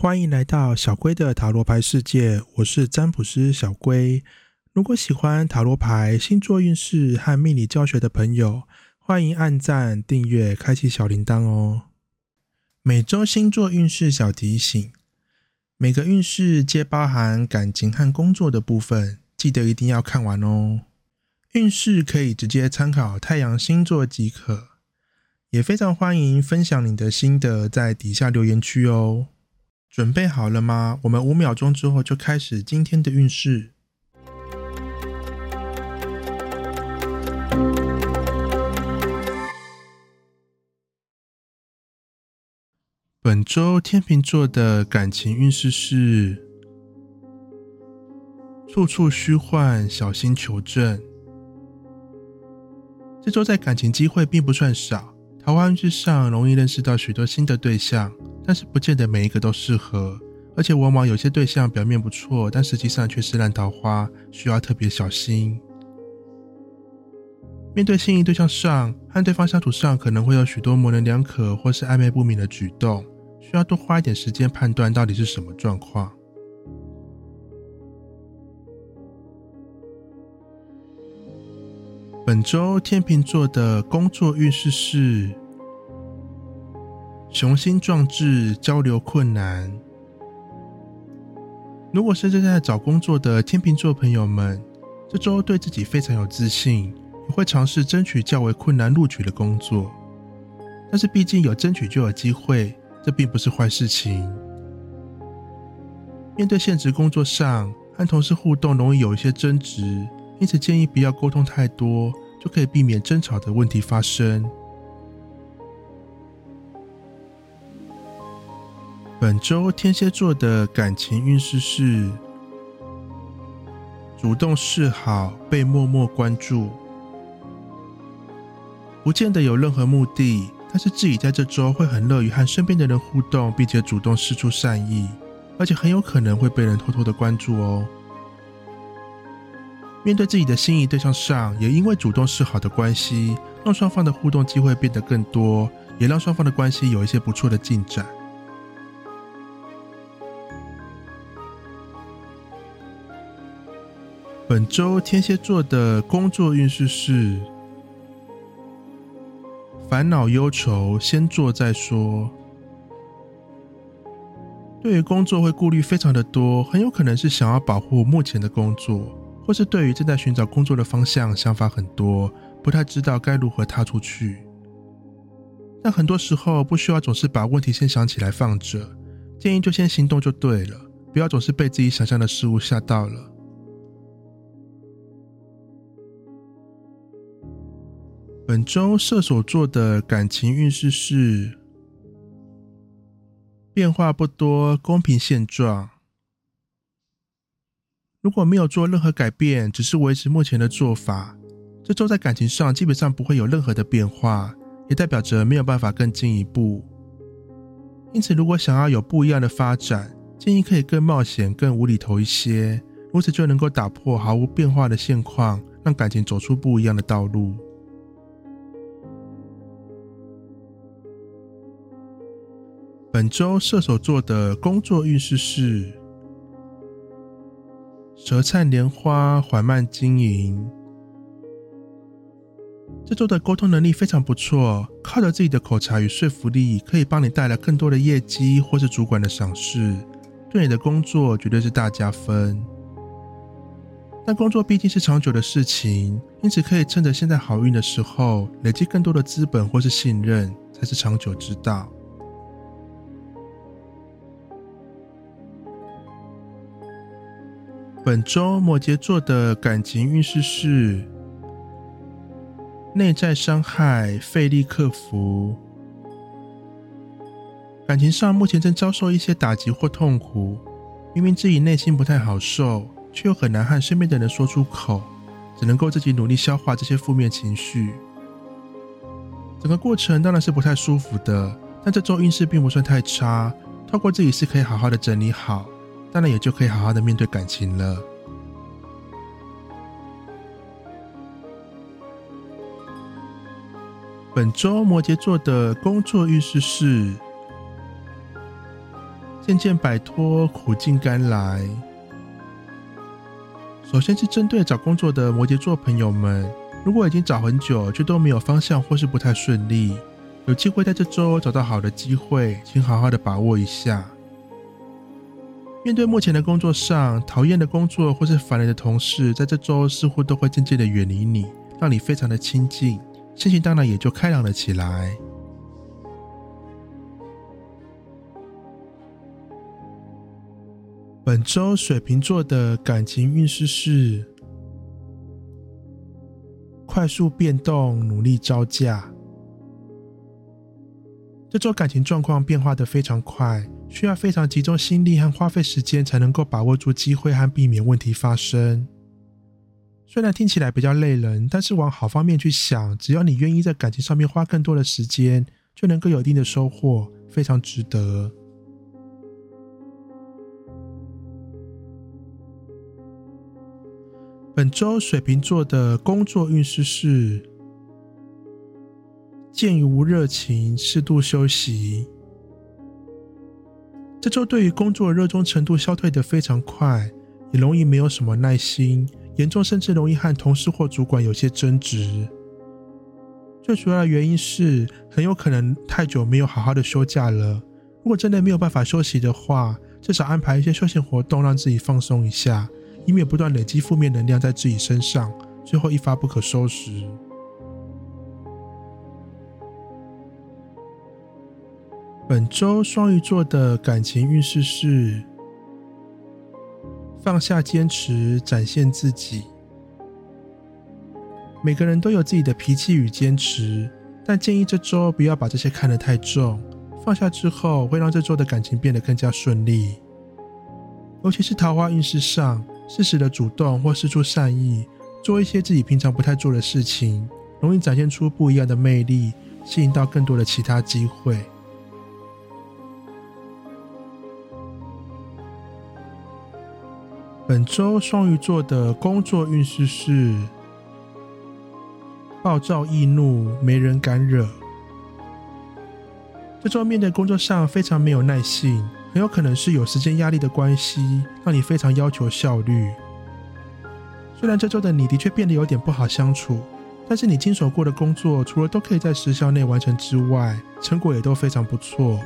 欢迎来到小龟的塔罗牌世界，我是占卜师小龟。如果喜欢塔罗牌、星座运势和命理教学的朋友，欢迎按赞、订阅、开启小铃铛哦。每周星座运势小提醒：每个运势皆包含感情和工作的部分，记得一定要看完哦。运势可以直接参考太阳星座即可。也非常欢迎分享你的心得，在底下留言区哦。准备好了吗？我们五秒钟之后就开始今天的运势。本周天秤座的感情运势是：处处虚幻，小心求证。这周在感情机会并不算少。桃花运势上容易认识到许多新的对象，但是不见得每一个都适合，而且往往有些对象表面不错，但实际上却是烂桃花，需要特别小心。面对心仪对象上，和对方相处上可能会有许多模棱两可或是暧昧不明的举动，需要多花一点时间判断到底是什么状况。本周天秤座的工作运势是雄心壮志，交流困难。如果是正在找工作的天秤座朋友们，这周对自己非常有自信，也会尝试争取较为困难录取的工作。但是毕竟有争取就有机会，这并不是坏事情。面对现职工作上和同事互动，容易有一些争执。因此，建议不要沟通太多，就可以避免争吵的问题发生。本周天蝎座的感情运势是：主动示好，被默默关注，不见得有任何目的，但是自己在这周会很乐于和身边的人互动，并且主动示出善意，而且很有可能会被人偷偷的关注哦。面对自己的心仪对象上，也因为主动示好的关系，让双方的互动机会变得更多，也让双方的关系有一些不错的进展。本周天蝎座的工作运势是：烦恼忧愁，先做再说。对于工作会顾虑非常的多，很有可能是想要保护目前的工作。或是对于正在寻找工作的方向想法很多，不太知道该如何踏出去。但很多时候不需要总是把问题先想起来放着，建议就先行动就对了，不要总是被自己想象的事物吓到了。本周射手座的感情运势是变化不多，公平现状。如果没有做任何改变，只是维持目前的做法，这周在感情上基本上不会有任何的变化，也代表着没有办法更进一步。因此，如果想要有不一样的发展，建议可以更冒险、更无厘头一些，如此就能够打破毫无变化的现况，让感情走出不一样的道路。本周射手座的工作运势是。舌灿莲花，缓慢经营。这周的沟通能力非常不错，靠着自己的口才与说服力，可以帮你带来更多的业绩或是主管的赏识，对你的工作绝对是大加分。但工作毕竟是长久的事情，因此可以趁着现在好运的时候，累积更多的资本或是信任，才是长久之道。本周摩羯座的感情运势是内在伤害，费力克服。感情上目前正遭受一些打击或痛苦，明明自己内心不太好受，却又很难和身边的人说出口，只能够自己努力消化这些负面情绪。整个过程当然是不太舒服的，但这周运势并不算太差，透过自己是可以好好的整理好。当然也就可以好好的面对感情了。本周摩羯座的工作运势是：渐渐摆脱苦尽甘来。首先是针对找工作的摩羯座朋友们，如果已经找很久却都没有方向或是不太顺利，有机会在这周找到好的机会，请好好的把握一下。面对目前的工作上讨厌的工作或是烦人的同事，在这周似乎都会渐渐的远离你，让你非常的亲近，心情当然也就开朗了起来。本周水瓶座的感情运势是快速变动，努力招架。这周感情状况变化的非常快，需要非常集中心力和花费时间，才能够把握住机会和避免问题发生。虽然听起来比较累人，但是往好方面去想，只要你愿意在感情上面花更多的时间，就能够有一定的收获，非常值得。本周水瓶座的工作运势是：鉴于无热情，适度休息。这周对于工作热衷程度消退得非常快，也容易没有什么耐心，严重甚至容易和同事或主管有些争执。最主要的原因是很有可能太久没有好好的休假了。如果真的没有办法休息的话，至少安排一些休闲活动，让自己放松一下。以免不断累积负面能量在自己身上，最后一发不可收拾。本周双鱼座的感情运势是：放下坚持，展现自己。每个人都有自己的脾气与坚持，但建议这周不要把这些看得太重。放下之后，会让这周的感情变得更加顺利，尤其是桃花运势上。适时的主动或施出善意，做一些自己平常不太做的事情，容易展现出不一样的魅力，吸引到更多的其他机会。本周双鱼座的工作运势是暴躁易怒，没人敢惹。这周面对工作上非常没有耐性。很有可能是有时间压力的关系，让你非常要求效率。虽然这周的你的确变得有点不好相处，但是你经手过的工作，除了都可以在时效内完成之外，成果也都非常不错。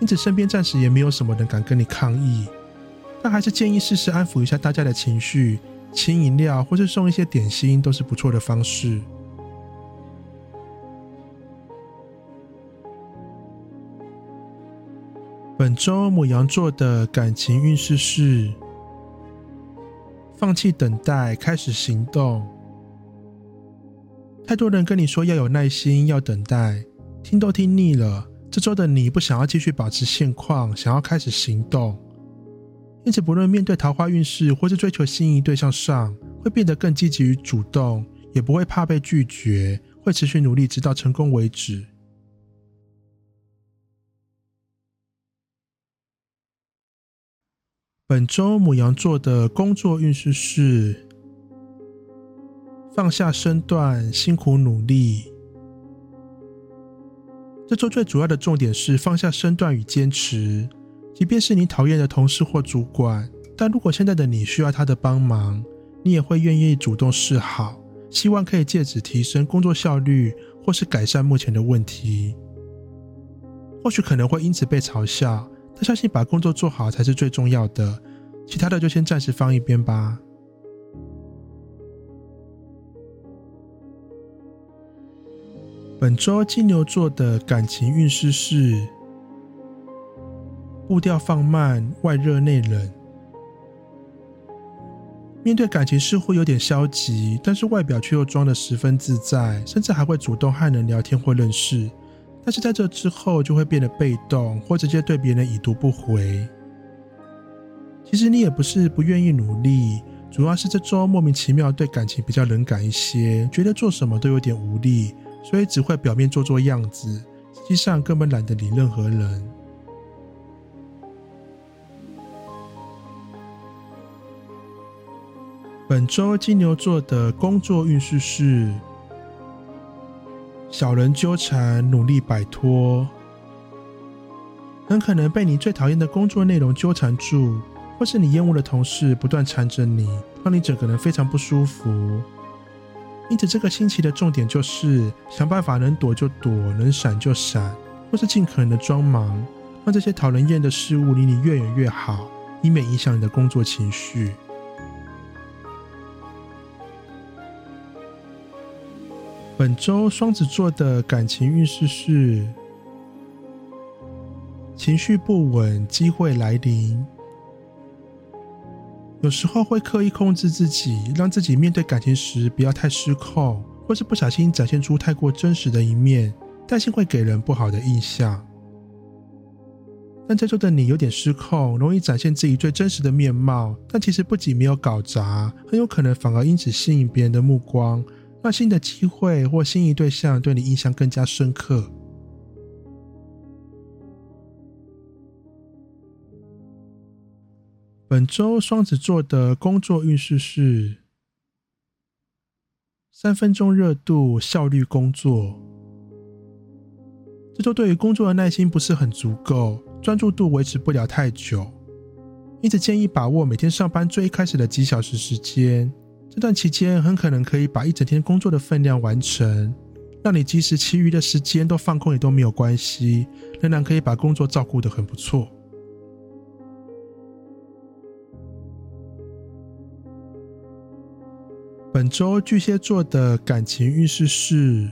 因此身边暂时也没有什么人敢跟你抗议。但还是建议试试安抚一下大家的情绪，请饮料或是送一些点心，都是不错的方式。本周母羊座的感情运势是：放弃等待，开始行动。太多人跟你说要有耐心，要等待，听都听腻了。这周的你不想要继续保持现况，想要开始行动，因此不论面对桃花运势或是追求心仪对象上，会变得更积极与主动，也不会怕被拒绝，会持续努力直到成功为止。本周母羊座的工作运势是放下身段，辛苦努力。这周最主要的重点是放下身段与坚持。即便是你讨厌的同事或主管，但如果现在的你需要他的帮忙，你也会愿意主动示好，希望可以借此提升工作效率，或是改善目前的问题。或许可能会因此被嘲笑。但相信把工作做好才是最重要的，其他的就先暂时放一边吧。本周金牛座的感情运势是步调放慢，外热内冷。面对感情似乎有点消极，但是外表却又装得十分自在，甚至还会主动和人聊天或认识。但是在这之后，就会变得被动，或直接对别人已读不回。其实你也不是不愿意努力，主要是这周莫名其妙对感情比较冷感一些，觉得做什么都有点无力，所以只会表面做做样子，实际上根本懒得理任何人。本周金牛座的工作运势是。小人纠缠，努力摆脱。很可能被你最讨厌的工作内容纠缠住，或是你厌恶的同事不断缠着你，让你整个人非常不舒服。因此，这个星期的重点就是想办法能躲就躲，能闪就闪，或是尽可能的装忙，让这些讨人厌的事物离你越远越好，以免影响你的工作情绪。本周双子座的感情运势是情绪不稳，机会来临。有时候会刻意控制自己，让自己面对感情时不要太失控，或是不小心展现出太过真实的一面，担心会给人不好的印象。但这周的你有点失控，容易展现自己最真实的面貌，但其实不仅没有搞砸，很有可能反而因此吸引别人的目光。让新的机会或心仪对象对你印象更加深刻。本周双子座的工作运势是三分钟热度，效率工作。这周对于工作的耐心不是很足够，专注度维持不了太久，因此建议把握每天上班最一开始的几小时时间。这段期间很可能可以把一整天工作的分量完成，让你即使其余的时间都放空也都没有关系，仍然可以把工作照顾的很不错。本周巨蟹座的感情运势是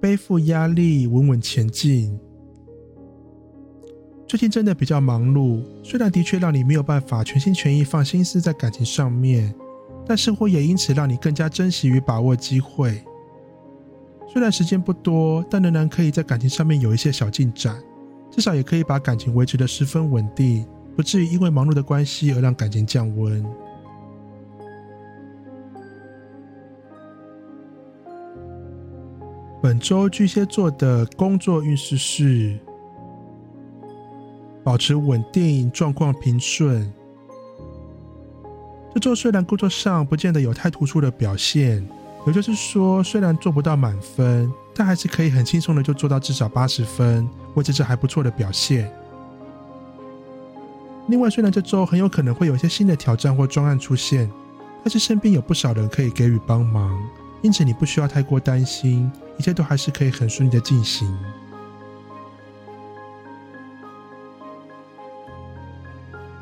背负压力，稳稳前进。最近真的比较忙碌，虽然的确让你没有办法全心全意放心思在感情上面，但生活也因此让你更加珍惜与把握机会。虽然时间不多，但仍然可以在感情上面有一些小进展，至少也可以把感情维持的十分稳定，不至于因为忙碌的关系而让感情降温。本周巨蟹座的工作运势是。保持稳定，状况平顺。这周虽然工作上不见得有太突出的表现，也就是说，虽然做不到满分，但还是可以很轻松的就做到至少八十分，或者是还不错的表现。另外，虽然这周很有可能会有一些新的挑战或专案出现，但是身边有不少人可以给予帮忙，因此你不需要太过担心，一切都还是可以很顺利的进行。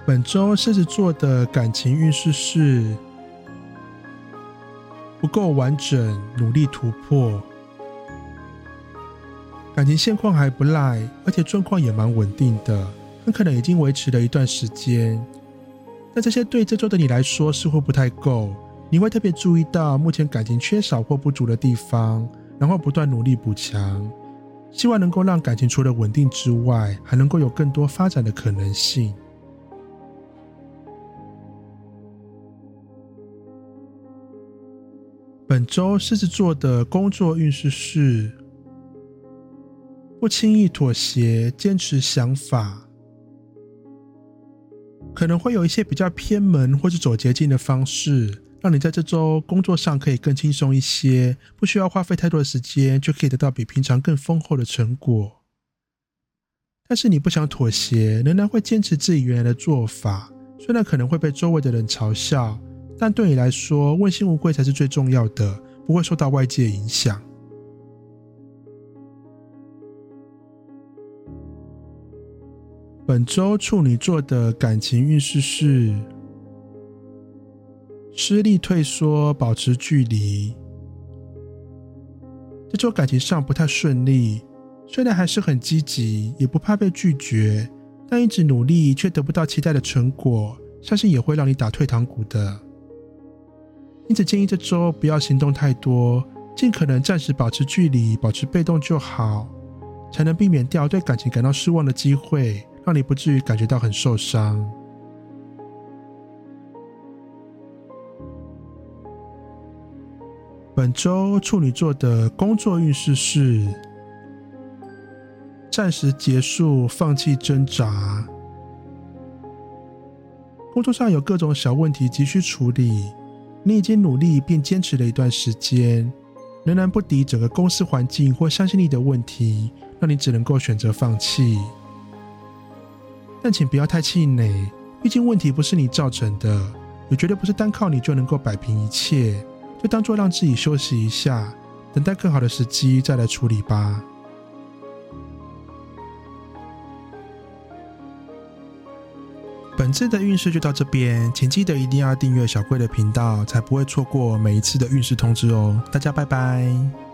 本周狮子座的感情运势是不够完整，努力突破。感情现况还不赖，而且状况也蛮稳定的，很可能已经维持了一段时间。但这些对这周的你来说似乎不太够，你会特别注意到目前感情缺少或不足的地方，然后不断努力补强，希望能够让感情除了稳定之外，还能够有更多发展的可能性。本周狮子座的工作运势是不轻易妥协，坚持想法，可能会有一些比较偏门或是走捷径的方式，让你在这周工作上可以更轻松一些，不需要花费太多的时间，就可以得到比平常更丰厚的成果。但是你不想妥协，仍然会坚持自己原来的做法，虽然可能会被周围的人嘲笑。但对你来说，问心无愧才是最重要的，不会受到外界影响。本周处女座的感情运势是：失利退缩，保持距离。这周感情上不太顺利，虽然还是很积极，也不怕被拒绝，但一直努力却得不到期待的成果，相信也会让你打退堂鼓的。因此，建议这周不要行动太多，尽可能暂时保持距离，保持被动就好，才能避免掉对感情感到失望的机会，让你不至于感觉到很受伤。本周处女座的工作运势是：暂时结束，放弃挣扎。工作上有各种小问题急需处理。你已经努力并坚持了一段时间，仍然不敌整个公司环境或相信力的问题，让你只能够选择放弃。但请不要太气馁，毕竟问题不是你造成的，也绝对不是单靠你就能够摆平一切。就当做让自己休息一下，等待更好的时机再来处理吧。本次的运势就到这边，请记得一定要订阅小贵的频道，才不会错过每一次的运势通知哦。大家拜拜。